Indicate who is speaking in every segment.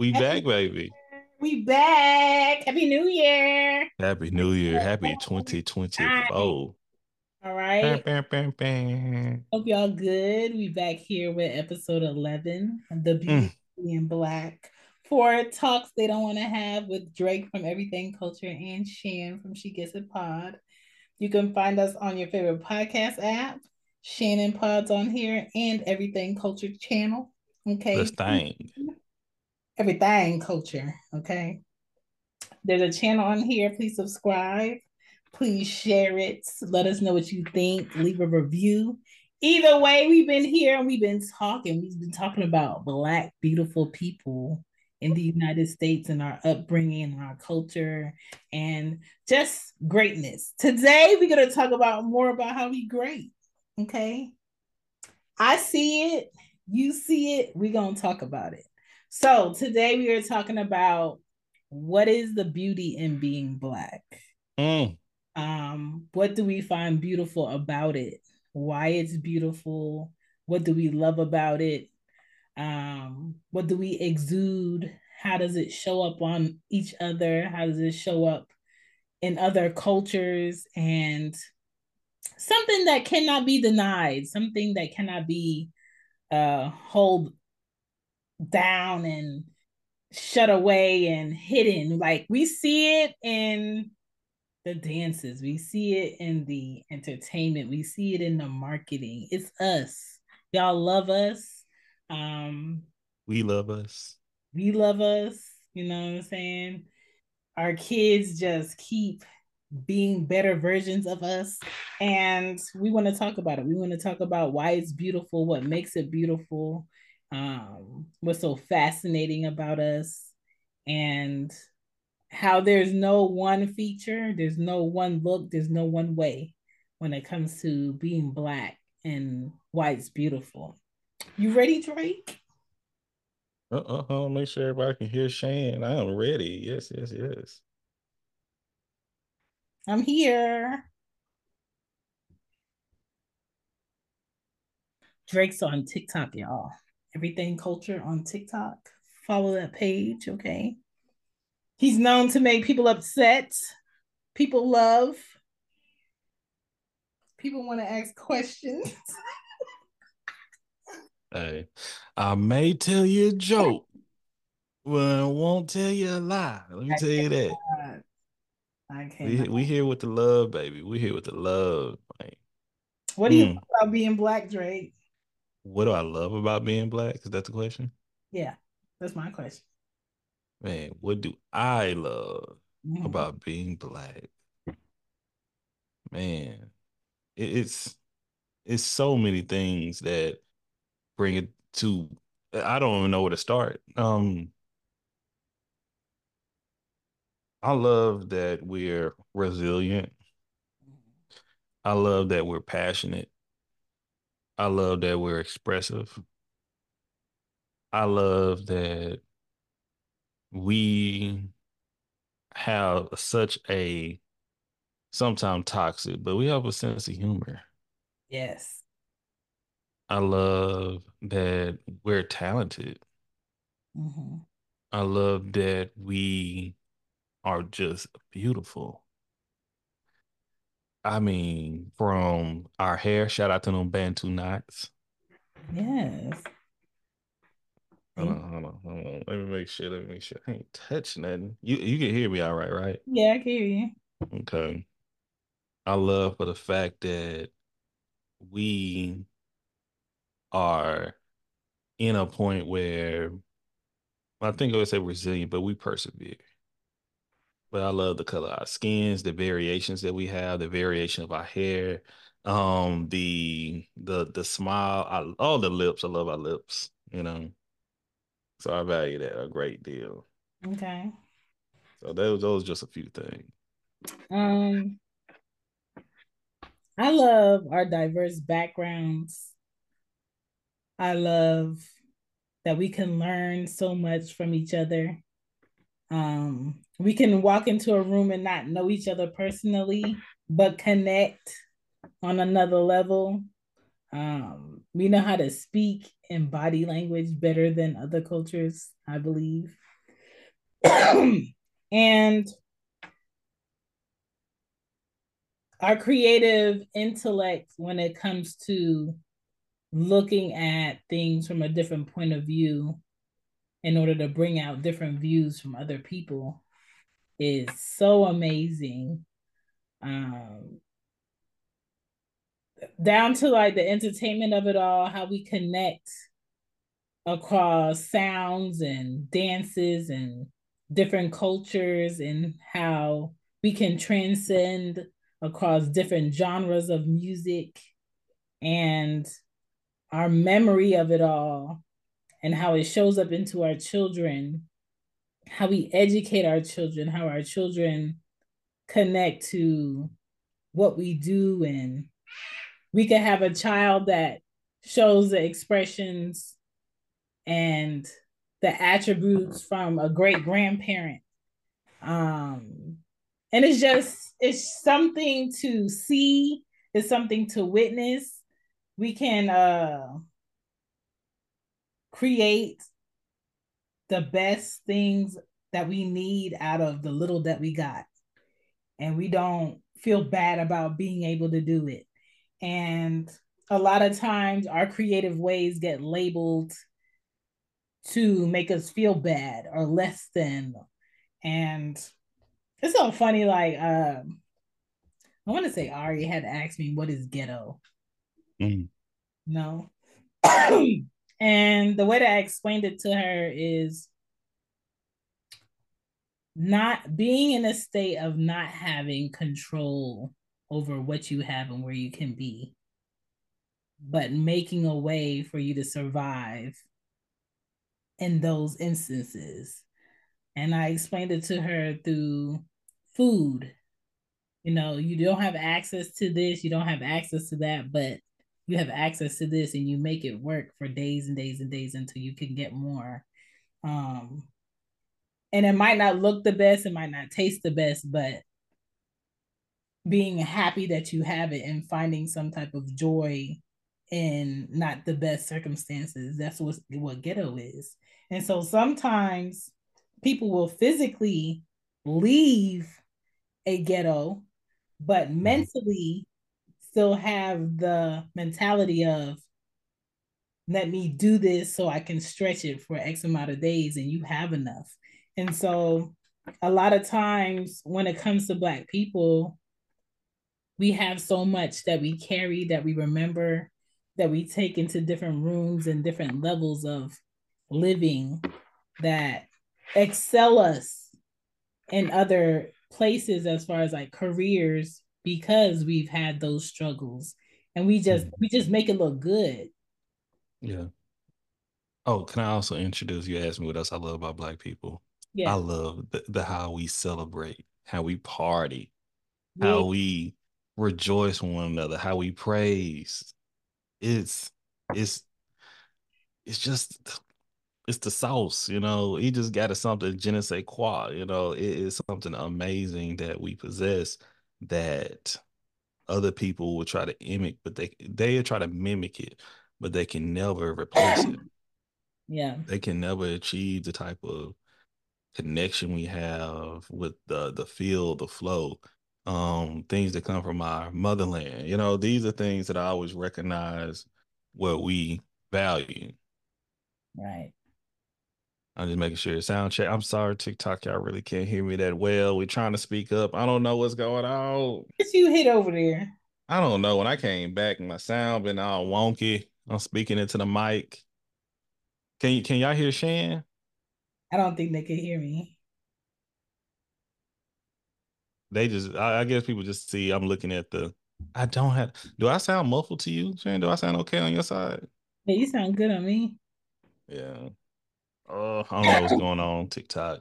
Speaker 1: We back, baby.
Speaker 2: We back. Happy New Year.
Speaker 1: Happy New Year. Happy 2024.
Speaker 2: All right. Bam, bam, bam, Hope y'all good. We back here with episode 11 of The Beauty mm. in Black. Four talks they don't want to have with Drake from Everything Culture and Shan from She Gets It Pod. You can find us on your favorite podcast app, Shannon Pods on here, and Everything Culture channel. Okay.
Speaker 1: This thing
Speaker 2: everything culture. Okay. There's a channel on here. Please subscribe. Please share it. Let us know what you think. Leave a review. Either way, we've been here and we've been talking. We've been talking about Black, beautiful people in the United States and our upbringing and our culture and just greatness. Today, we're going to talk about more about how we great. Okay. I see it. You see it. We're going to talk about it. So today we are talking about what is the beauty in being black. Mm. Um, what do we find beautiful about it? Why it's beautiful? What do we love about it? Um, what do we exude? How does it show up on each other? How does it show up in other cultures? And something that cannot be denied, something that cannot be uh hold down and shut away and hidden. Like we see it in the dances, we see it in the entertainment, we see it in the marketing. It's us. Y'all love us. Um
Speaker 1: we love us.
Speaker 2: We love us. You know what I'm saying? Our kids just keep being better versions of us. And we want to talk about it. We want to talk about why it's beautiful, what makes it beautiful, um, what's so fascinating about us, and how there's no one feature, there's no one look, there's no one way when it comes to being black and why it's beautiful. You ready, Drake?
Speaker 1: Uh uh, uh make sure everybody can hear Shane. I am ready. Yes, yes, yes.
Speaker 2: I'm here. Drake's on TikTok, y'all. Everything Culture on TikTok. Follow that page, okay? He's known to make people upset, people love, people want to ask questions.
Speaker 1: hey, I may tell you a joke, but I won't tell you a lie. Let me I tell you that. I can't. We, we here with the love, baby. We here with the love.
Speaker 2: What do you mm. about being black, Drake?
Speaker 1: What do I love about being black? Is that the question?
Speaker 2: Yeah, that's my question.
Speaker 1: Man, what do I love mm-hmm. about being black? Man, it, it's it's so many things that bring it to I don't even know where to start. Um I love that we're resilient. Mm-hmm. I love that we're passionate. I love that we're expressive. I love that we have such a sometimes toxic, but we have a sense of humor.
Speaker 2: Yes.
Speaker 1: I love that we're talented. Mm-hmm. I love that we are just beautiful. I mean, from our hair, shout out to them Bantu knots.
Speaker 2: Yes.
Speaker 1: Hold on, hold on, hold on. Let me make sure. Let me make sure. I ain't touching nothing. You you can hear me all right, right?
Speaker 2: Yeah, I can hear you.
Speaker 1: Okay. I love for the fact that we are in a point where I think I would say resilient, but we persevere. But I love the color of our skins, the variations that we have, the variation of our hair, um, the the the smile, I, all the lips. I love our lips, you know. So I value that a great deal.
Speaker 2: Okay.
Speaker 1: So those those just a few things.
Speaker 2: Um, I love our diverse backgrounds. I love that we can learn so much from each other. Um, we can walk into a room and not know each other personally, but connect on another level. Um, we know how to speak in body language better than other cultures, I believe. and our creative intellect when it comes to looking at things from a different point of view in order to bring out different views from other people is so amazing. Um, down to like the entertainment of it all, how we connect across sounds and dances and different cultures, and how we can transcend across different genres of music and our memory of it all and how it shows up into our children, how we educate our children, how our children connect to what we do. And we can have a child that shows the expressions and the attributes from a great grandparent. Um, and it's just, it's something to see, it's something to witness. We can uh create the best things that we need out of the little that we got. And we don't feel bad about being able to do it. And a lot of times our creative ways get labeled to make us feel bad or less than. And it's so funny, like um I want to say Ari had asked me what is ghetto. Mm. No. And the way that I explained it to her is not being in a state of not having control over what you have and where you can be, but making a way for you to survive in those instances. And I explained it to her through food. You know, you don't have access to this, you don't have access to that, but you have access to this and you make it work for days and days and days until you can get more. Um, and it might not look the best, it might not taste the best, but being happy that you have it and finding some type of joy in not the best circumstances. That's what what ghetto is. And so sometimes people will physically leave a ghetto, but mm-hmm. mentally still have the mentality of let me do this so I can stretch it for X amount of days and you have enough. And so a lot of times when it comes to black people, we have so much that we carry that we remember that we take into different rooms and different levels of living that excel us in other places as far as like careers because we've had those struggles and we just mm-hmm. we just make it look good.
Speaker 1: Yeah. Oh, can I also introduce you? Ask me what else I love about Black people. Yeah. I love the, the how we celebrate, how we party, yeah. how we rejoice one another, how we praise. It's it's it's just it's the sauce, you know. He just got us something je ne sais quoi, you know. It is something amazing that we possess that other people will try to mimic, but they they try to mimic it, but they can never replace it.
Speaker 2: Yeah.
Speaker 1: They can never achieve the type of connection we have with the the feel, the flow, um, things that come from our motherland. You know, these are things that I always recognize what we value.
Speaker 2: Right.
Speaker 1: I'm just making sure your sound check. I'm sorry, TikTok, y'all really can't hear me that well. We're trying to speak up. I don't know what's going on.
Speaker 2: What you hit over there?
Speaker 1: I don't know. When I came back, my sound been all wonky. I'm speaking into the mic. Can you can y'all hear Shan?
Speaker 2: I don't think they can hear me.
Speaker 1: They just I, I guess people just see I'm looking at the I don't have do I sound muffled to you, Shan? Do I sound okay on your side?
Speaker 2: Yeah, you sound good on me.
Speaker 1: Yeah. Uh, I don't know what's going on TikTok.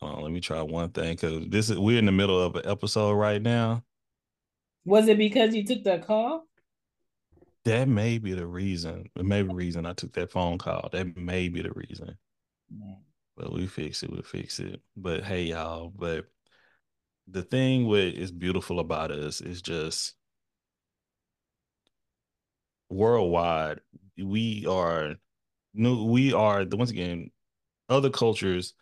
Speaker 1: Uh, let me try one thing because this is we're in the middle of an episode right now.
Speaker 2: Was it because you took that call?
Speaker 1: That may be the reason. It may be the reason I took that phone call. That may be the reason. Man. But we fix it. We fix it. But hey, y'all. But the thing with is beautiful about us is just worldwide. We are no, we are the once again other cultures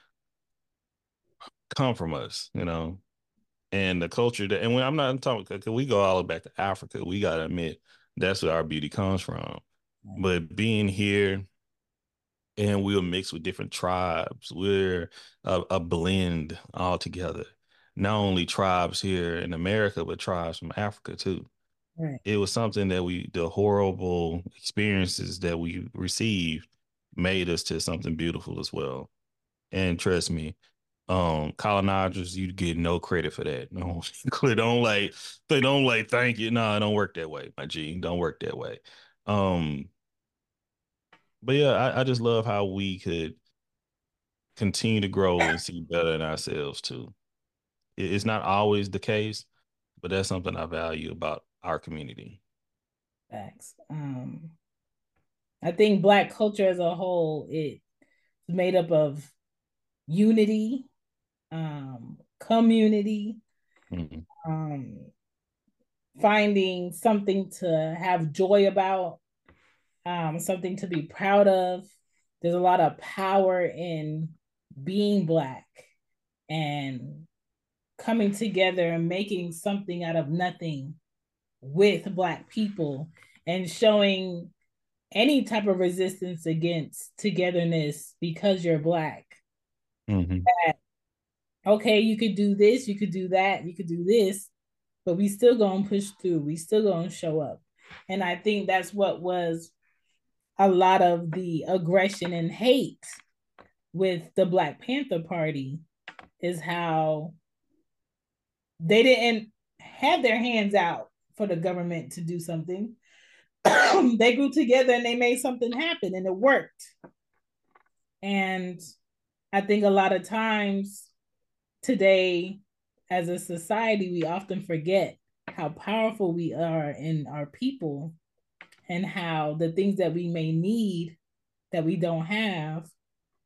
Speaker 1: come from us, you know, and the culture that, and when I'm not talking, because we go all the way back to Africa, we got to admit that's where our beauty comes from. Right. But being here, and we'll mix with different tribes. We're a, a blend all together. Not only tribes here in America, but tribes from Africa too. Right. It was something that we, the horrible experiences that we received, made us to something beautiful as well. And trust me, um, colonizers, you get no credit for that. No, they don't like, they don't like, thank you. No, it don't work that way, my G. Don't work that way. Um, but yeah, I, I just love how we could continue to grow and see better in ourselves too. It's not always the case, but that's something I value about our community.
Speaker 2: thanks Um, I think Black culture as a whole it's made up of unity, um, community, mm-hmm. um, finding something to have joy about, um, something to be proud of. There's a lot of power in being Black and coming together and making something out of nothing with Black people and showing any type of resistance against togetherness because you're Black. Mm-hmm. That, okay, you could do this, you could do that, you could do this, but we still gonna push through. We still gonna show up. And I think that's what was a lot of the aggression and hate with the Black Panther Party is how they didn't have their hands out for the government to do something. they grew together and they made something happen and it worked. And I think a lot of times today, as a society, we often forget how powerful we are in our people and how the things that we may need that we don't have,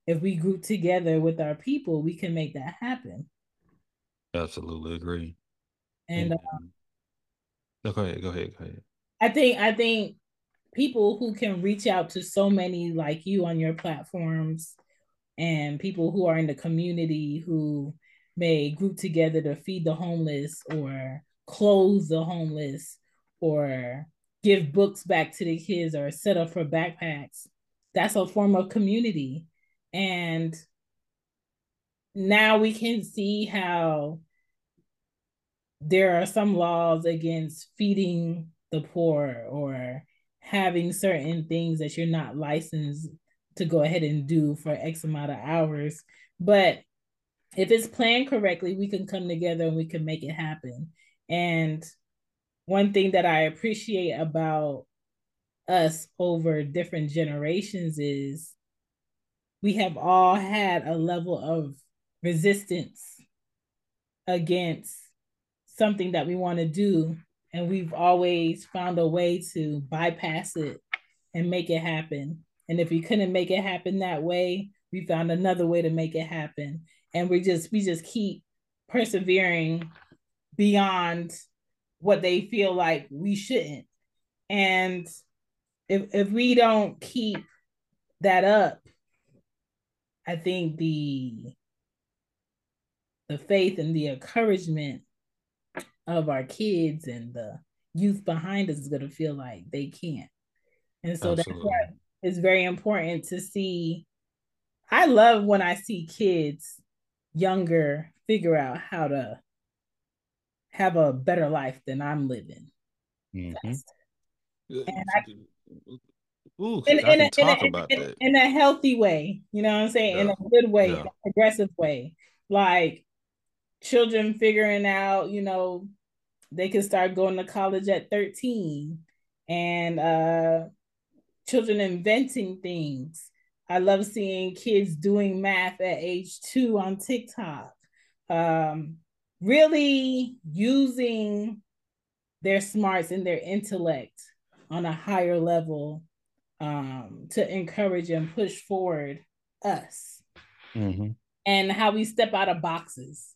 Speaker 2: if we group together with our people, we can make that happen.
Speaker 1: Absolutely agree.
Speaker 2: And, and um,
Speaker 1: no, go ahead, go ahead, go ahead.
Speaker 2: I think I think people who can reach out to so many like you on your platforms and people who are in the community who may group together to feed the homeless or clothe the homeless or give books back to the kids or set up for backpacks. That's a form of community. And now we can see how there are some laws against feeding the poor or having certain things that you're not licensed to go ahead and do for X amount of hours. But if it's planned correctly, we can come together and we can make it happen. And one thing that I appreciate about us over different generations is we have all had a level of resistance against something that we want to do and we've always found a way to bypass it and make it happen and if we couldn't make it happen that way we found another way to make it happen and we just we just keep persevering beyond what they feel like we shouldn't. And if if we don't keep that up, I think the the faith and the encouragement of our kids and the youth behind us is going to feel like they can't. And so Absolutely. that's why it's very important to see. I love when I see kids younger figure out how to have a better life than I'm living. Mm-hmm. And I, Ooh, in, in, a, in, a, in, in, a, healthy way, you know what I'm saying? Yeah. In a good way, yeah. progressive way. Like children figuring out, you know, they can start going to college at 13 and uh children inventing things. I love seeing kids doing math at age two on TikTok. Um, really using their smarts and their intellect on a higher level um, to encourage and push forward us mm-hmm. and how we step out of boxes.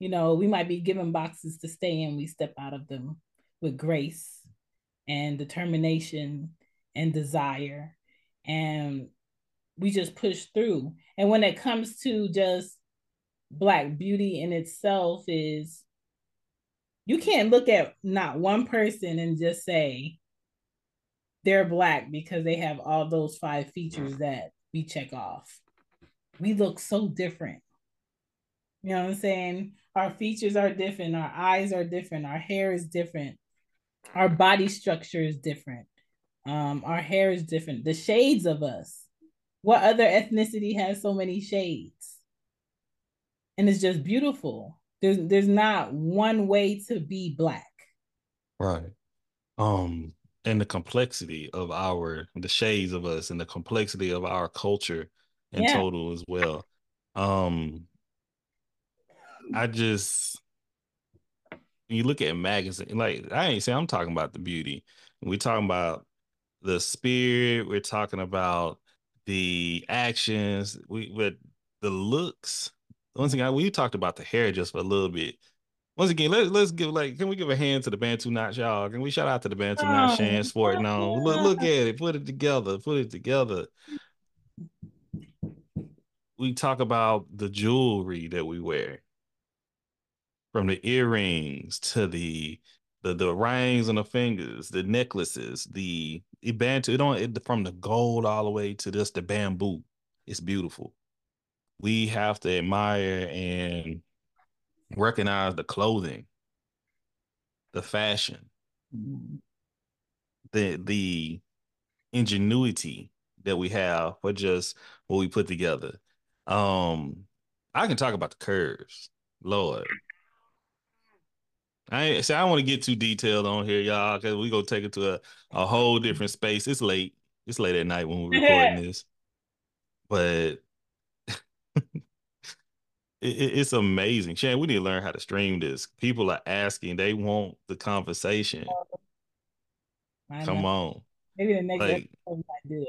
Speaker 2: You know, we might be given boxes to stay in, we step out of them with grace and determination and desire. And we just push through. And when it comes to just black beauty in itself is you can't look at not one person and just say they're black because they have all those five features that we check off. We look so different. You know what I'm saying? Our features are different, our eyes are different, our hair is different, our body structure is different. Um, our hair is different. The shades of us. What other ethnicity has so many shades? And it's just beautiful. There's there's not one way to be black.
Speaker 1: Right. Um, and the complexity of our the shades of us and the complexity of our culture in yeah. total as well. Um I just you look at magazine like I ain't saying I'm talking about the beauty. We talking about the spirit. We're talking about the actions. We with the looks. Once again, we talked about the hair just for a little bit. Once again, let's let's give like can we give a hand to the Bantu Knots, y'all? Can we shout out to the Bantu oh, Knots Shan Sport? No, look look at it, put it together, put it together. We talk about the jewelry that we wear. From the earrings to the the the rings on the fingers, the necklaces, the it bantu, it on it from the gold all the way to just the bamboo. It's beautiful. We have to admire and recognize the clothing, the fashion, the the ingenuity that we have for just what we put together. Um, I can talk about the curves, Lord. I say I don't want to get too detailed on here, y'all, because we gonna take it to a, a whole different space. It's late. It's late at night when we're recording this, but it, it's amazing. Shan, we need to learn how to stream this. People are asking; they want the conversation. Come on.
Speaker 2: Maybe the next like, episode might do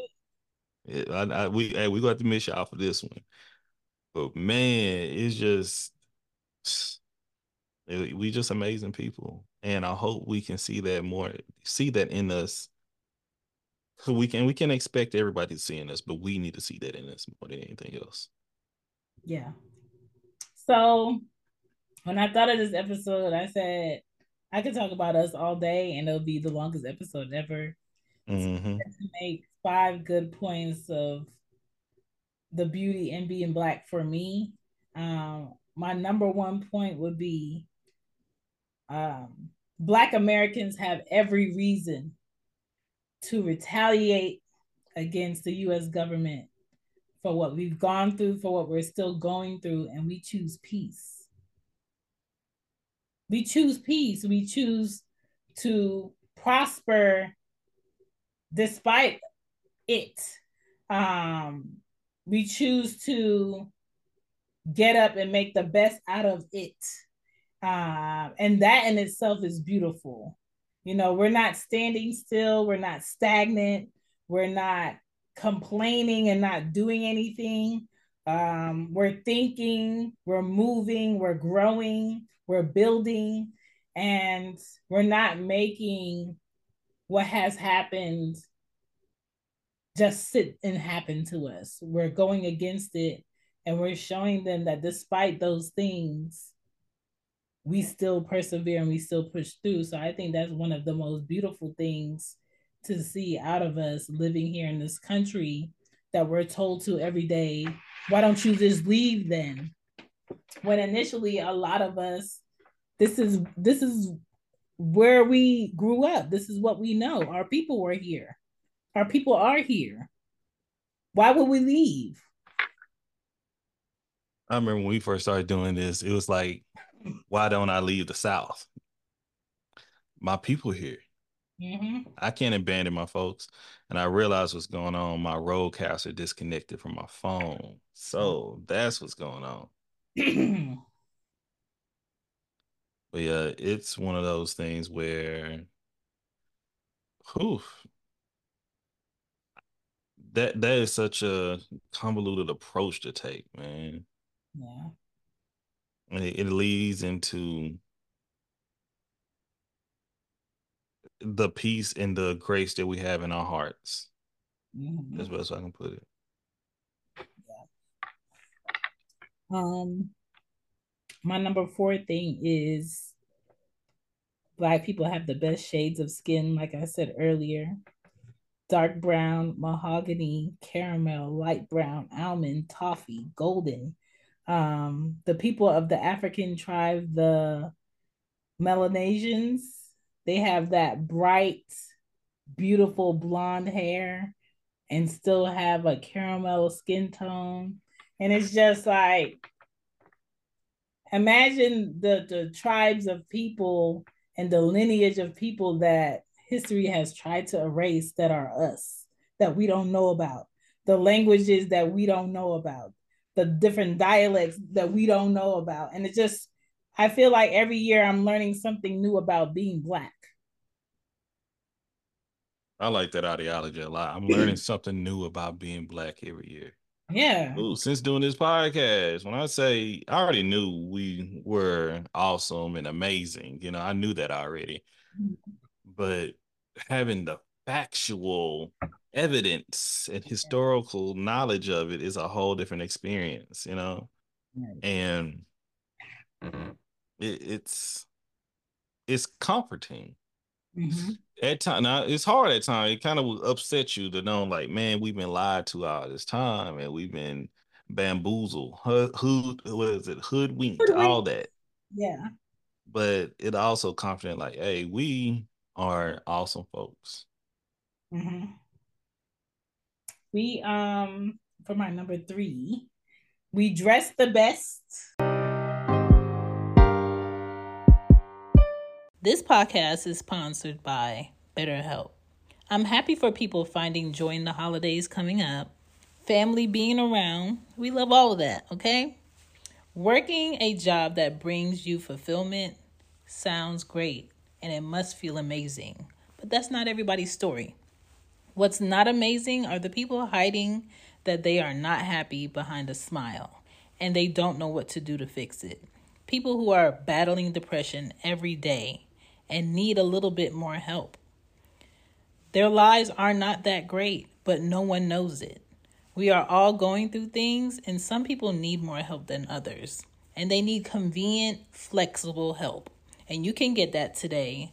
Speaker 1: it. I, I, we hey, we got to miss y'all for this one, but man, it's just we just amazing people, and I hope we can see that more, see that in us. So we can we can expect everybody to see in us, but we need to see that in us more than anything else.
Speaker 2: Yeah. So when I thought of this episode, I said I could talk about us all day, and it'll be the longest episode ever. Mm-hmm. to make five good points of the beauty in being black for me. Um, my number one point would be um, Black Americans have every reason to retaliate against the US government for what we've gone through, for what we're still going through, and we choose peace. We choose peace. We choose to prosper despite it. Um, we choose to get up and make the best out of it. Um, and that in itself is beautiful. You know, we're not standing still, we're not stagnant, we're not complaining and not doing anything. Um, we're thinking, we're moving, we're growing, we're building, and we're not making what has happened just sit and happen to us. We're going against it and we're showing them that despite those things, we still persevere and we still push through. So I think that's one of the most beautiful things to see out of us living here in this country that we're told to every day. Why don't you just leave then? When initially a lot of us, this is this is where we grew up. This is what we know. Our people were here. Our people are here. Why would we leave?
Speaker 1: I remember when we first started doing this, it was like why don't I leave the South? My people here. Mm-hmm. I can't abandon my folks. And I realized what's going on. My RODECaster disconnected from my phone. So that's what's going on. but yeah, it's one of those things where whew, that that is such a convoluted approach to take, man. Yeah it, it leads into the peace and the grace that we have in our hearts. Mm-hmm. As best I can put it.
Speaker 2: Yeah. Um, my number four thing is black people have the best shades of skin, like I said earlier. Dark brown, mahogany, caramel, light brown, almond, toffee, golden. Um, the people of the African tribe, the Melanesians, they have that bright, beautiful blonde hair and still have a caramel skin tone. And it's just like imagine the the tribes of people and the lineage of people that history has tried to erase that are us that we don't know about the languages that we don't know about the different dialects that we don't know about and it just i feel like every year i'm learning something new about being black
Speaker 1: I like that ideology a lot. I'm learning something new about being black every year.
Speaker 2: Yeah.
Speaker 1: Ooh, since doing this podcast, when I say I already knew we were awesome and amazing, you know, I knew that already. Mm-hmm. But having the factual evidence and historical knowledge of it is a whole different experience, you know. And it, it's it's comforting. Mm-hmm. At time, now it's hard at times. It kind of will upset you to know, like, man, we've been lied to all this time, and we've been bamboozled, hood, hood what is it, hoodwinked, hoodwinked, all that.
Speaker 2: Yeah.
Speaker 1: But it also confident, like, hey, we are awesome folks.
Speaker 2: Mm-hmm. We um for my number three, we dress the best. This podcast is sponsored by BetterHelp. I'm happy for people finding joy in the holidays coming up, family being around. We love all of that, okay? Working a job that brings you fulfillment sounds great and it must feel amazing, but that's not everybody's story. What's not amazing are the people hiding that they are not happy behind a smile and they don't know what to do to fix it. People who are battling depression every day and need a little bit more help. Their lives are not that great, but no one knows it. We are all going through things, and some people need more help than others. And they need convenient, flexible help. And you can get that today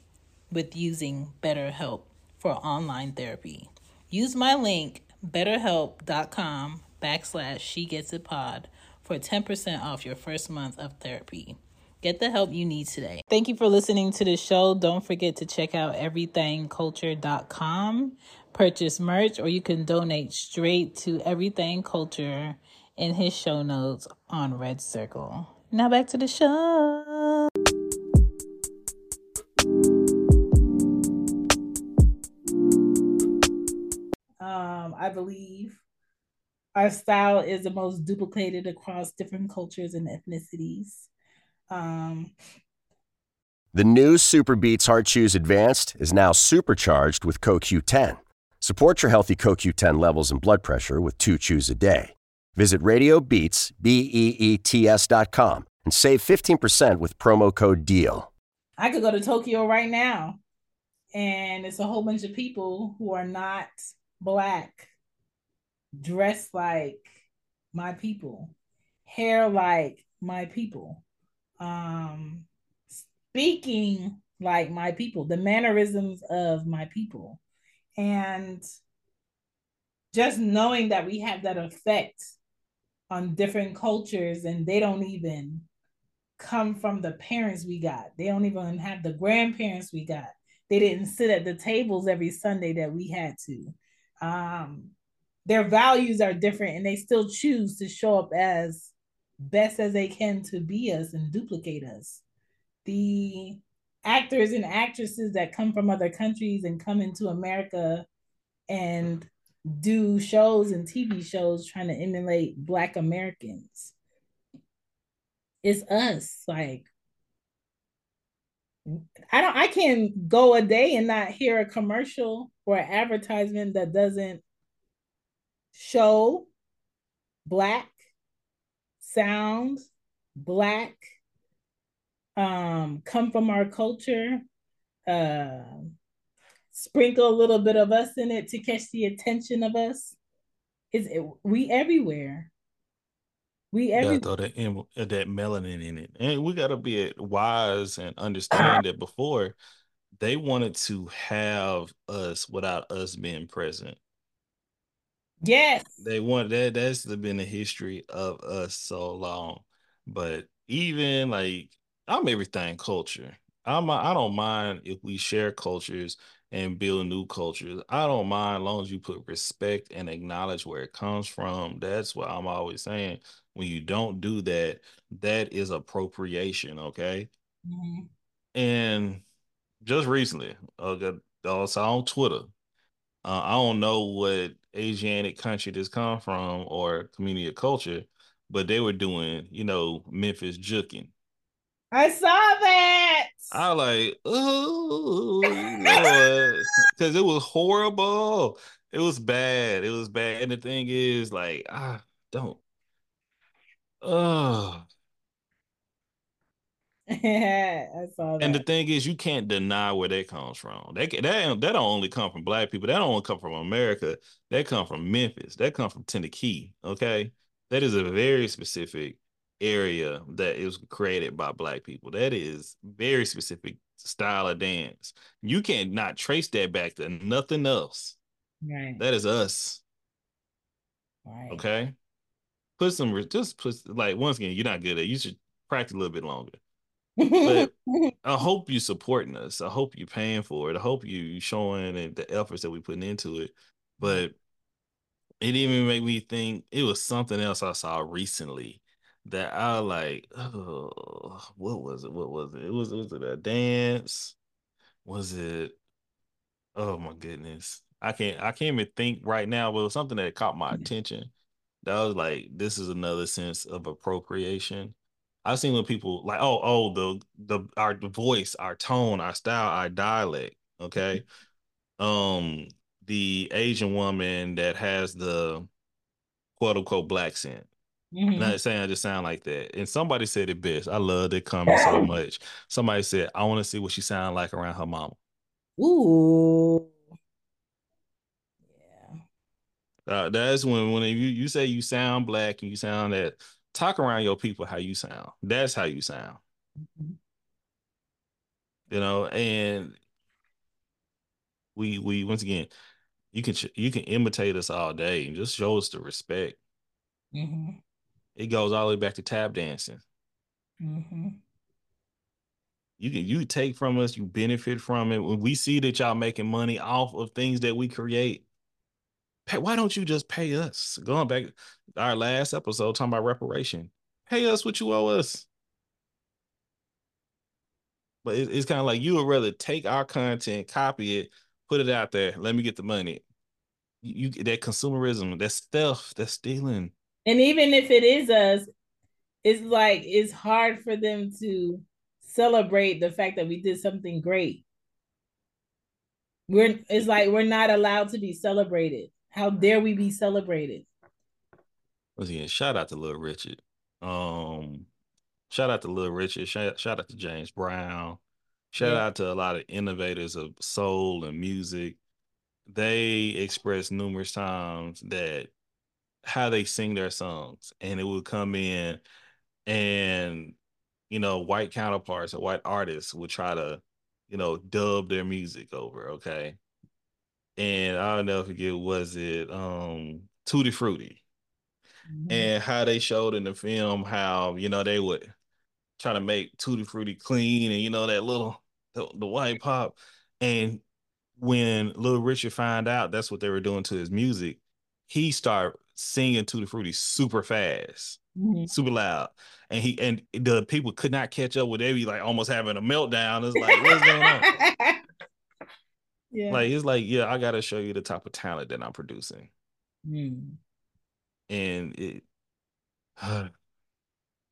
Speaker 2: with using BetterHelp for online therapy. Use my link, betterhelp.com backslash she gets it pod for 10% off your first month of therapy. Get the help you need today. Thank you for listening to the show. Don't forget to check out everythingculture.com, purchase merch, or you can donate straight to Everything Culture in his show notes on Red Circle. Now back to the show. I believe our style is the most duplicated across different cultures and ethnicities. Um,
Speaker 3: the new SuperBeets Heart Chews Advanced is now supercharged with CoQ10. Support your healthy CoQ10 levels and blood pressure with two chews a day. Visit RadioBeats, B-E-E-T-S dot com and save 15% with promo code DEAL.
Speaker 2: I could go to Tokyo right now and it's a whole bunch of people who are not black, dressed like my people, hair like my people um speaking like my people, the mannerisms of my people. And just knowing that we have that effect on different cultures and they don't even come from the parents we got. They don't even have the grandparents we got. They didn't sit at the tables every Sunday that we had to. Um, their values are different and they still choose to show up as best as they can to be us and duplicate us. The actors and actresses that come from other countries and come into America and do shows and TV shows trying to emulate Black Americans. It's us. Like, I don't, I can go a day and not hear a commercial or advertisement that doesn't show Black sound, black, um, come from our culture, uh, sprinkle a little bit of us in it to catch the attention of us. Is it, we everywhere. We every
Speaker 1: gotta throw that in, uh, that melanin in it, and we gotta be wise and understand that before they wanted to have us without us being present.
Speaker 2: Yes.
Speaker 1: They want that. That's been the history of us so long. But even like I'm everything culture. I'm I don't mind if we share cultures and build new cultures. I don't mind as long as you put respect and acknowledge where it comes from. That's what I'm always saying. When you don't do that, that is appropriation. Okay. Mm-hmm. And just recently, uh, also on Twitter, uh, I don't know what Asiatic country this come from or community of culture, but they were doing, you know, Memphis juking.
Speaker 2: I saw that.
Speaker 1: I like, oh Lord, because it was horrible. It was bad. It was bad. And the thing is, like, I don't. Oh,
Speaker 2: I saw that.
Speaker 1: And the thing is, you can't deny where that comes from. That that that don't only come from black people. That don't only come from America. That come from Memphis. That come from Tennessee. Okay, that is a very specific area that is created by black people. That is very specific style of dance. You can't not trace that back to nothing else.
Speaker 2: Right.
Speaker 1: That is us.
Speaker 2: Right.
Speaker 1: Okay. Put some just put like once again, you're not good at it. You should practice a little bit longer but I hope you're supporting us. I hope you're paying for it. I hope you're showing the efforts that we're putting into it. But it even made me think it was something else I saw recently that I like. Oh, what was it? What was it? It was was it a dance? Was it? Oh my goodness, I can't I can't even think right now. But it was something that caught my attention. That was like this is another sense of appropriation I've seen when people like, oh, oh, the the our voice, our tone, our style, our dialect. Okay. Um, the Asian woman that has the quote unquote black scent. Mm-hmm. Not saying I just sound like that. And somebody said it best. I love the comment so much. Somebody said, I want to see what she sound like around her mama.
Speaker 2: Ooh.
Speaker 1: Yeah. Uh, that's when when you, you say you sound black and you sound that talk around your people how you sound. That's how you sound. Mm-hmm. You know, and we we once again, you can you can imitate us all day and just show us the respect. Mm-hmm. It goes all the way back to tap dancing. Mm-hmm. You can you take from us, you benefit from it. When we see that y'all making money off of things that we create, Pay, why don't you just pay us? Going back our last episode talking about reparation. Pay us what you owe us. But it, it's kind of like you would rather take our content, copy it, put it out there. Let me get the money. You, you that consumerism, that stuff, that stealing.
Speaker 2: And even if it is us, it's like it's hard for them to celebrate the fact that we did something great. We're it's like we're not allowed to be celebrated. How dare we be celebrated?
Speaker 1: Once again, shout out to Little Richard. Um, shout out to Little Richard. Shout, shout out to James Brown. Shout yeah. out to a lot of innovators of soul and music. They expressed numerous times that how they sing their songs, and it would come in, and you know, white counterparts or white artists would try to, you know, dub their music over. Okay, and I'll never forget was it um Tutti Frutti. Mm-hmm. And how they showed in the film how, you know, they would try to make Tutti Frutti clean and you know that little the, the white pop. And when Little Richard found out that's what they were doing to his music, he started singing Tutti Frutti super fast, mm-hmm. super loud. And he and the people could not catch up with every like almost having a meltdown. It's like, what's going on? Yeah. Like it's like, yeah, I gotta show you the type of talent that I'm producing. Mm. And it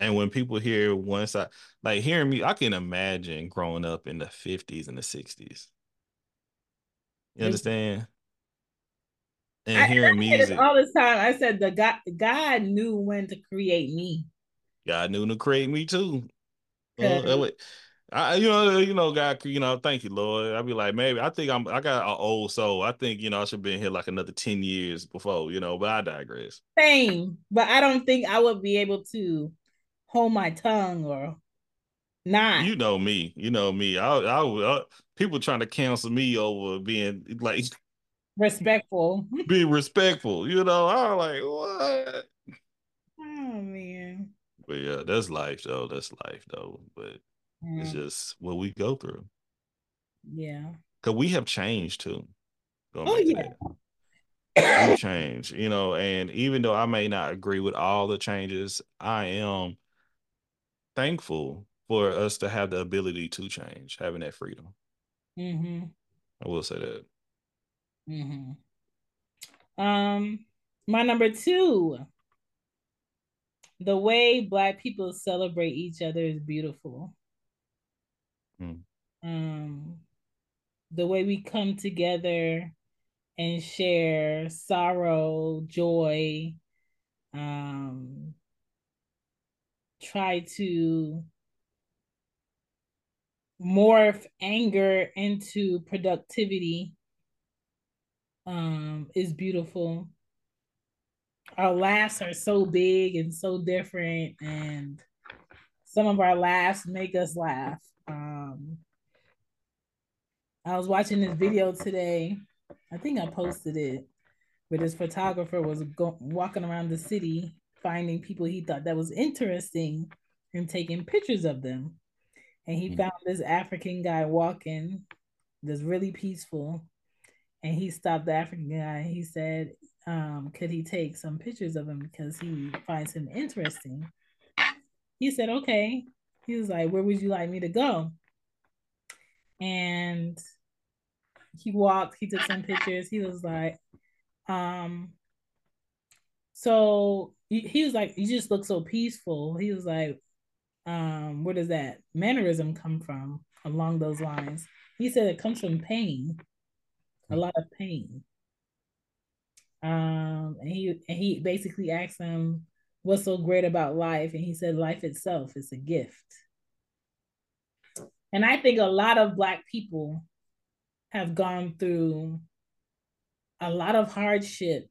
Speaker 1: and when people hear one side, like hearing me, I can imagine growing up in the 50s and the 60s. You understand? And
Speaker 2: I, hearing I music all this time. I said the God God knew when to create me.
Speaker 1: God knew to create me too. Uh, I, you know, you know, God, you know, thank you, Lord. I'd be like, maybe I think I'm, I got an old soul. I think, you know, I should be in here like another 10 years before, you know, but I digress.
Speaker 2: Same, but I don't think I would be able to hold my tongue or not.
Speaker 1: You know me, you know me. I, I, I people trying to cancel me over being like
Speaker 2: respectful,
Speaker 1: Be respectful. You know, I'm like, what?
Speaker 2: Oh man.
Speaker 1: But yeah, that's life though. That's life though. But it's just what we go through.
Speaker 2: Yeah.
Speaker 1: Cause we have changed too.
Speaker 2: Going oh yeah.
Speaker 1: we change, you know, and even though I may not agree with all the changes, I am thankful for us to have the ability to change, having that freedom.
Speaker 2: Mm-hmm.
Speaker 1: I will say that.
Speaker 2: Mm-hmm. Um, my number two. The way Black people celebrate each other is beautiful. Mm. Um, the way we come together and share sorrow, joy, um, try to morph anger into productivity um, is beautiful. Our laughs are so big and so different, and some of our laughs make us laugh. Um, I was watching this video today. I think I posted it, where this photographer was go- walking around the city finding people he thought that was interesting and taking pictures of them. And he mm-hmm. found this African guy walking that's really peaceful. And he stopped the African guy. He said, um, could he take some pictures of him because he finds him interesting? He said, okay. He was like, where would you like me to go? And he walked, he took some pictures. He was like, um, so he was like, you just look so peaceful. He was like, um, where does that mannerism come from along those lines? He said it comes from pain, a lot of pain. Um, and he and he basically asked him, "What's so great about life?" And he said, "Life itself is a gift." And I think a lot of Black people have gone through a lot of hardship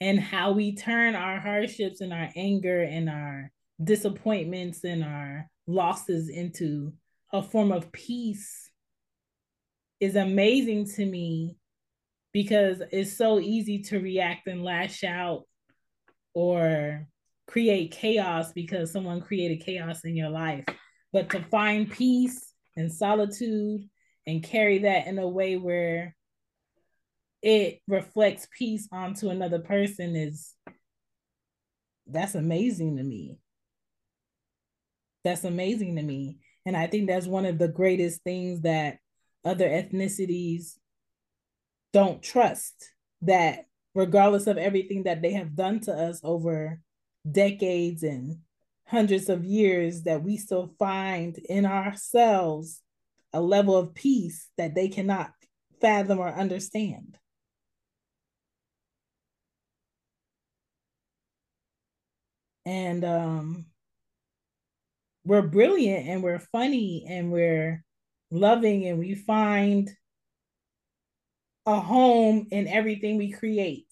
Speaker 2: and how we turn our hardships and our anger and our disappointments and our losses into a form of peace is amazing to me because it's so easy to react and lash out or create chaos because someone created chaos in your life. But to find peace and solitude and carry that in a way where it reflects peace onto another person is that's amazing to me. That's amazing to me. And I think that's one of the greatest things that other ethnicities don't trust that regardless of everything that they have done to us over decades and hundreds of years that we still find in ourselves a level of peace that they cannot fathom or understand. and um we're brilliant and we're funny and we're loving and we find a home in everything we create.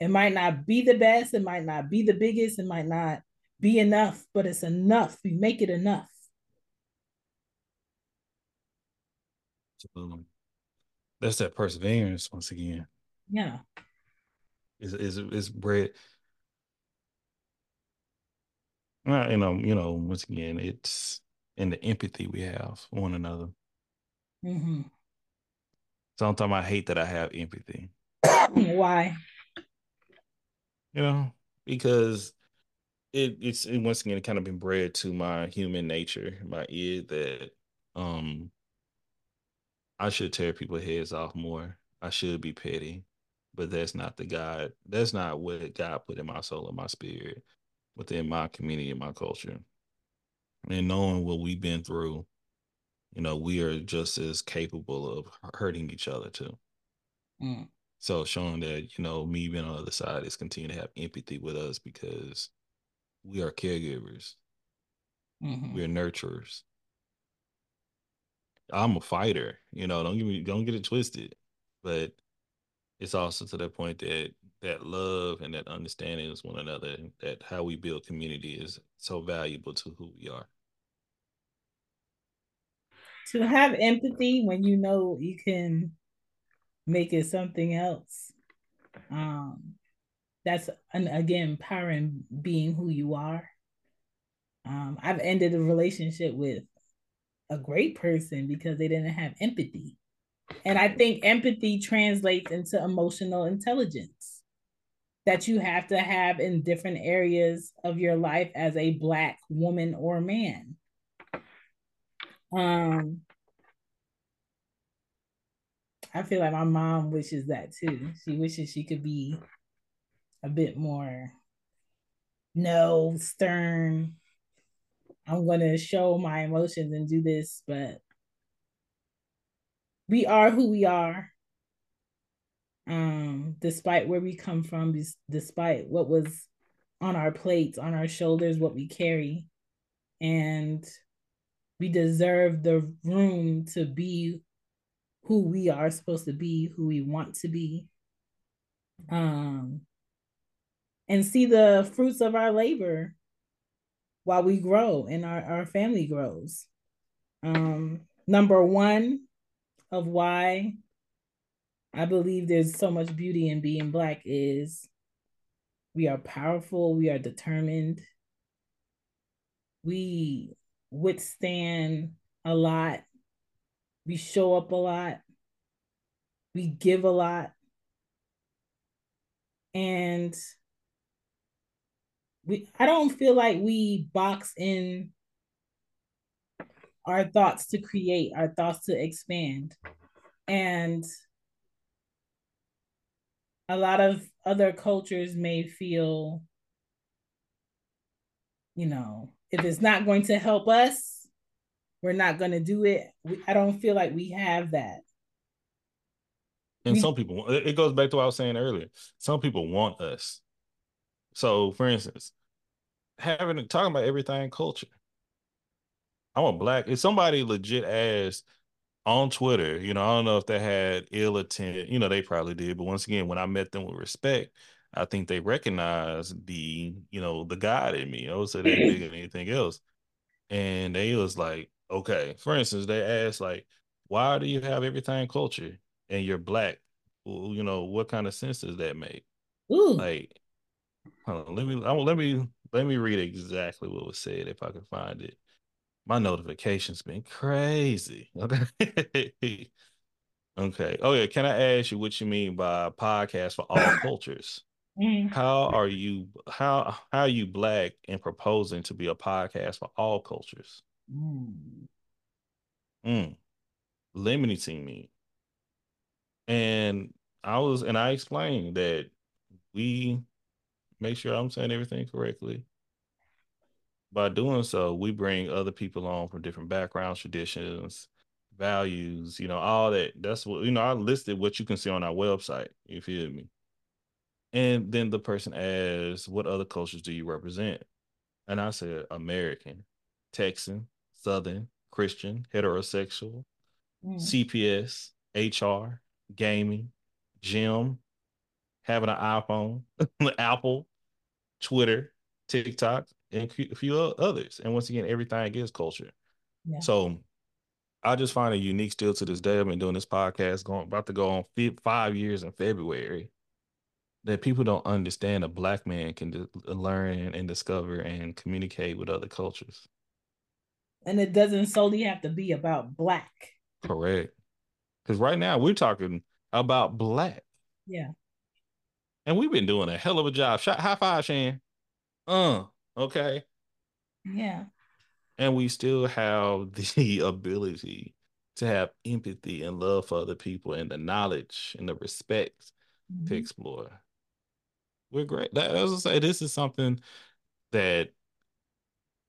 Speaker 2: It might not be the best, it might not be the biggest, it might not be enough, but it's enough. We make it enough.
Speaker 1: So that's that perseverance once again.
Speaker 2: Yeah.
Speaker 1: Is is is bred well, you know, you know, once again, it's in the empathy we have for one another.
Speaker 2: Mm-hmm.
Speaker 1: Sometimes I hate that I have empathy.
Speaker 2: Why?
Speaker 1: You know, because it it's it, once again kind of been bred to my human nature, my ear that um I should tear people's heads off more. I should be petty, but that's not the God. That's not what God put in my soul and my spirit within my community and my culture. And knowing what we've been through, you know, we are just as capable of hurting each other too. Mm. So showing that, you know, me being on the other side is continuing to have empathy with us because we are caregivers. Mm-hmm. We're nurturers. I'm a fighter, you know, don't get me don't get it twisted. But it's also to the point that that love and that understanding is one another, that how we build community is so valuable to who we are.
Speaker 2: To have empathy when you know you can make it something else. Um, that's an, again empowering being who you are. Um, I've ended a relationship with a great person because they didn't have empathy. And I think empathy translates into emotional intelligence that you have to have in different areas of your life as a black woman or man. Um I feel like my mom wishes that too. She wishes she could be a bit more no stern. I'm going to show my emotions and do this, but we are who we are. Um, despite where we come from, despite what was on our plates, on our shoulders, what we carry. And we deserve the room to be who we are supposed to be, who we want to be. Um, and see the fruits of our labor while we grow and our, our family grows. Um, number one of why I believe there's so much beauty in being Black is we are powerful, we are determined, we withstand a lot, we show up a lot, we give a lot. And we I don't feel like we box in our thoughts to create, our thoughts to expand. And a lot of other cultures may feel, you know, if it's not going to help us, we're not going to do it. We, I don't feel like we have that.
Speaker 1: And we, some people, it goes back to what I was saying earlier. Some people want us. So, for instance, having talking about everything culture. I'm a black. If somebody legit asked on Twitter, you know, I don't know if they had ill intent, you know, they probably did. But once again, when I met them with respect, I think they recognized the, you know, the God in me. I would say they're mm-hmm. bigger than anything else. And they was like, okay. For instance, they asked like, why do you have everything culture and you're black? Well, you know, what kind of sense does that make? Ooh. Like, hold on, let me let me let me read exactly what was said if I can find it. My notifications been crazy. Okay. okay. Oh yeah. Can I ask you what you mean by podcast for all cultures? Mm. How are you how how are you black and proposing to be a podcast for all cultures? Mm. Mm. Limiting me. And I was and I explained that we make sure I'm saying everything correctly. By doing so, we bring other people on from different backgrounds, traditions, values, you know, all that. That's what, you know, I listed what you can see on our website. You feel me? And then the person asks, What other cultures do you represent? And I said, American, Texan, Southern, Christian, heterosexual, mm. CPS, HR, gaming, gym, having an iPhone, Apple, Twitter, TikTok, and a few others. And once again, everything is culture. Yeah. So I just find it unique still to this day. I've been doing this podcast going about to go on five years in February. That people don't understand a black man can learn and discover and communicate with other cultures.
Speaker 2: And it doesn't solely have to be about black.
Speaker 1: Correct. Because right now we're talking about black.
Speaker 2: Yeah.
Speaker 1: And we've been doing a hell of a job. Shot high five, Shan. Uh, okay.
Speaker 2: Yeah.
Speaker 1: And we still have the ability to have empathy and love for other people and the knowledge and the respect mm-hmm. to explore. We're great. That, as I say, this is something that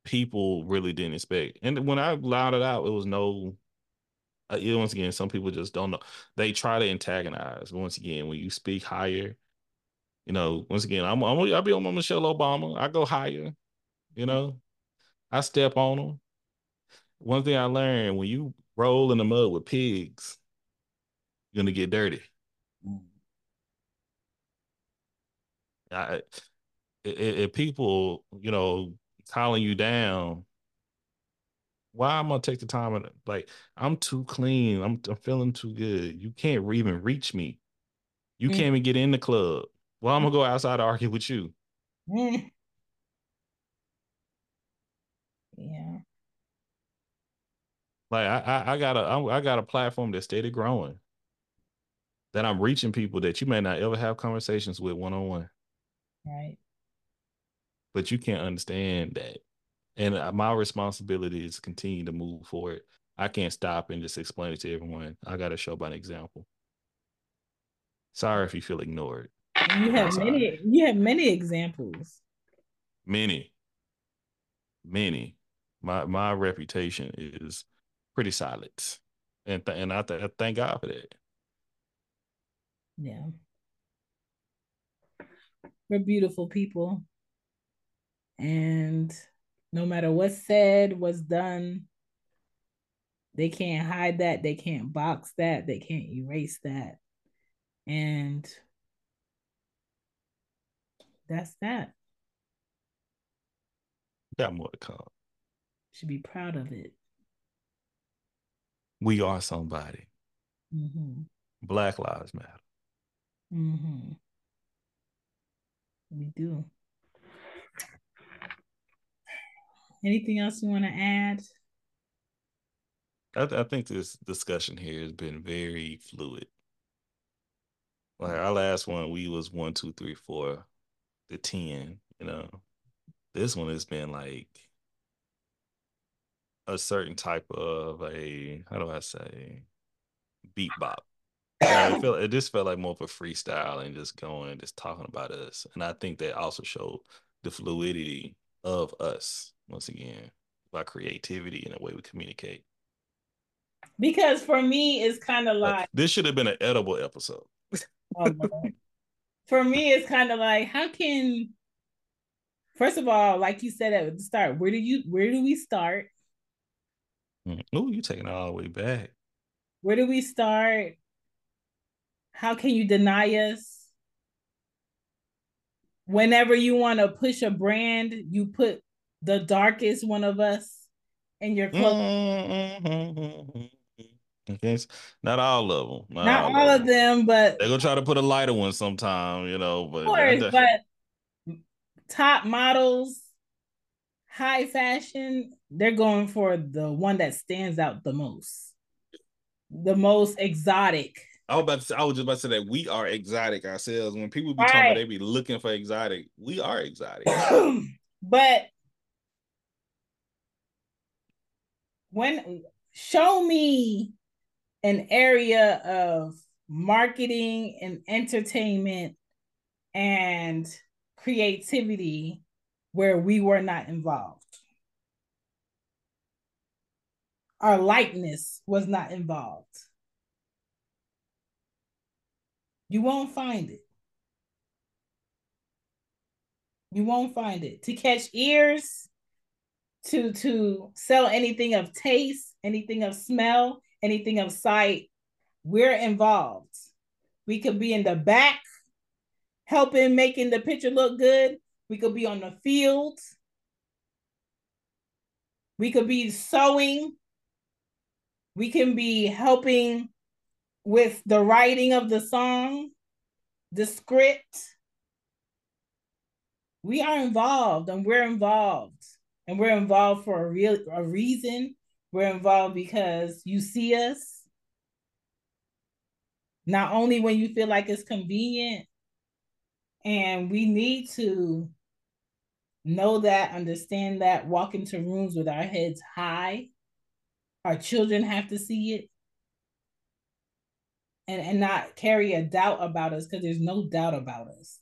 Speaker 1: people really didn't expect. And when I loud it out, it was no uh, once again, some people just don't know. They try to antagonize. Once again, when you speak higher you know, once again, I'm, I'm I'll be on my Michelle Obama. I go higher, you know. I step on them. One thing I learned when you roll in the mud with pigs, you're gonna get dirty. I, if people, you know, calling you down, why am I gonna take the time and like I'm too clean. I'm I'm feeling too good. You can't even reach me. You mm. can't even get in the club. Well, I'm gonna go outside to argue with you. Mm.
Speaker 2: Yeah.
Speaker 1: Like I, I, I got a I got a platform that's steady growing. That I'm reaching people that you may not ever have conversations with one on one.
Speaker 2: Right.
Speaker 1: But you can't understand that. And uh, my responsibility is to continue to move forward. I can't stop and just explain it to everyone. I got to show by an example. Sorry if you feel ignored.
Speaker 2: You have many. You have many examples.
Speaker 1: Many. Many. My my reputation is pretty solid, and th- and I, th- I thank God for that.
Speaker 2: Yeah. We're beautiful people. And no matter what's said, what's done, they can't hide that. They can't box that. They can't erase that. And that's that.
Speaker 1: Got more to come.
Speaker 2: Should be proud of it.
Speaker 1: We are somebody.
Speaker 2: Mm-hmm.
Speaker 1: Black Lives Matter.
Speaker 2: Mm-hmm. We do. Anything else you want to add?
Speaker 1: I, th- I think this discussion here has been very fluid. Like our last one, we was one, two, three, four, the ten. You know, this one has been like a certain type of a how do I say beat bop. It, felt, it just felt like more of a freestyle and just going, just talking about us. And I think that also showed the fluidity of us once again by creativity and the way we communicate.
Speaker 2: Because for me, it's kind of like
Speaker 1: this should have been an edible episode. oh,
Speaker 2: for me, it's kind of like how can first of all, like you said at the start, where do you where do we start?
Speaker 1: Oh, you taking it all the way back.
Speaker 2: Where do we start? How can you deny us? Whenever you want to push a brand, you put the darkest one of us in your clothes. Mm-hmm.
Speaker 1: Okay, not all of them.
Speaker 2: Not, not all, all, of them, them but
Speaker 1: they're gonna try to put a lighter one sometime, you know. But
Speaker 2: of course, but top models, high fashion, they're going for the one that stands out the most, the most exotic.
Speaker 1: I was about to say, I was just about to say that we are exotic ourselves. When people be talking about they be looking for exotic, we are exotic.
Speaker 2: but when show me an area of marketing and entertainment and creativity where we were not involved. Our likeness was not involved. You won't find it. You won't find it. To catch ears, to to sell anything of taste, anything of smell, anything of sight, we're involved. We could be in the back helping making the picture look good. We could be on the field. We could be sewing. We can be helping with the writing of the song, the script. We are involved and we're involved. And we're involved for a real a reason. We're involved because you see us. Not only when you feel like it's convenient, and we need to know that, understand that, walk into rooms with our heads high. Our children have to see it and and not carry a doubt about us because there's no doubt about us.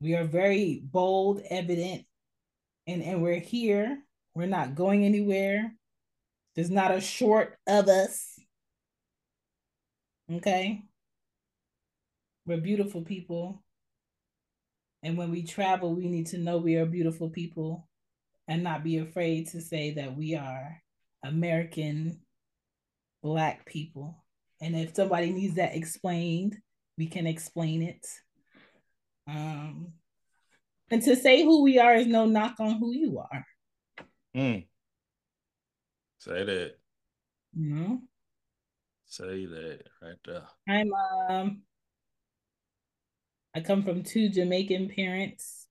Speaker 2: We are very bold, evident, and and we're here. We're not going anywhere. There's not a short of us. Okay. We're beautiful people. And when we travel, we need to know we are beautiful people. and not be afraid to say that we are American Black people. And if somebody needs that explained, we can explain it. Um, and to say who we are is no knock on who you are.
Speaker 1: Mm. Say that.
Speaker 2: You know?
Speaker 1: Say that right there.
Speaker 2: I'm um I come from two Jamaican parents.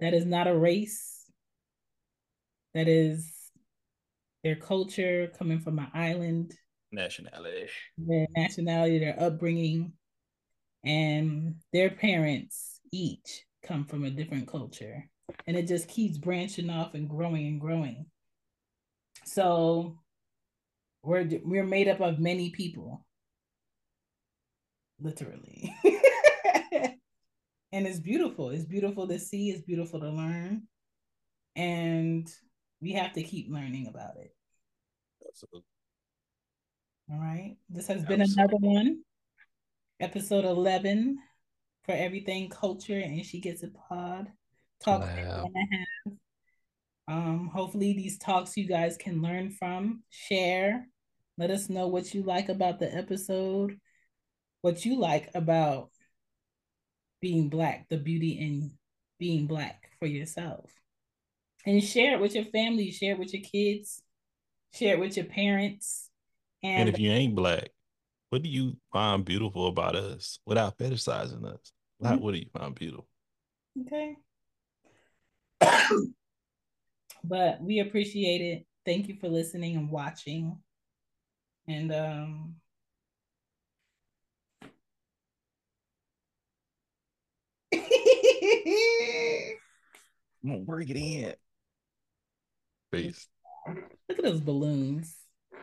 Speaker 2: That is not a race. That is their culture coming from an island,
Speaker 1: Nationality.
Speaker 2: their nationality, their upbringing, and their parents each come from a different culture. And it just keeps branching off and growing and growing. So we're we're made up of many people. Literally. and it's beautiful. It's beautiful to see, it's beautiful to learn. And we have to keep learning about it.
Speaker 1: Absolutely.
Speaker 2: All right. This has been
Speaker 1: Absolutely.
Speaker 2: another one. Episode 11 for everything culture and she gets a pod talk
Speaker 1: Wow.
Speaker 2: have. Um, hopefully these talks you guys can learn from, share. Let us know what you like about the episode, what you like about being black, the beauty in being black for yourself. And share it with your family, share it with your kids, share it with your parents.
Speaker 1: And
Speaker 2: And,
Speaker 1: if you ain't black, what do you find beautiful about us without fetishizing us? Like,
Speaker 2: Mhm.
Speaker 1: what do you find beautiful?
Speaker 2: okay. but we appreciate it. Thank you for listening and watching. And um
Speaker 1: I'm gonna work it in. Peace.
Speaker 2: Look at those balloons.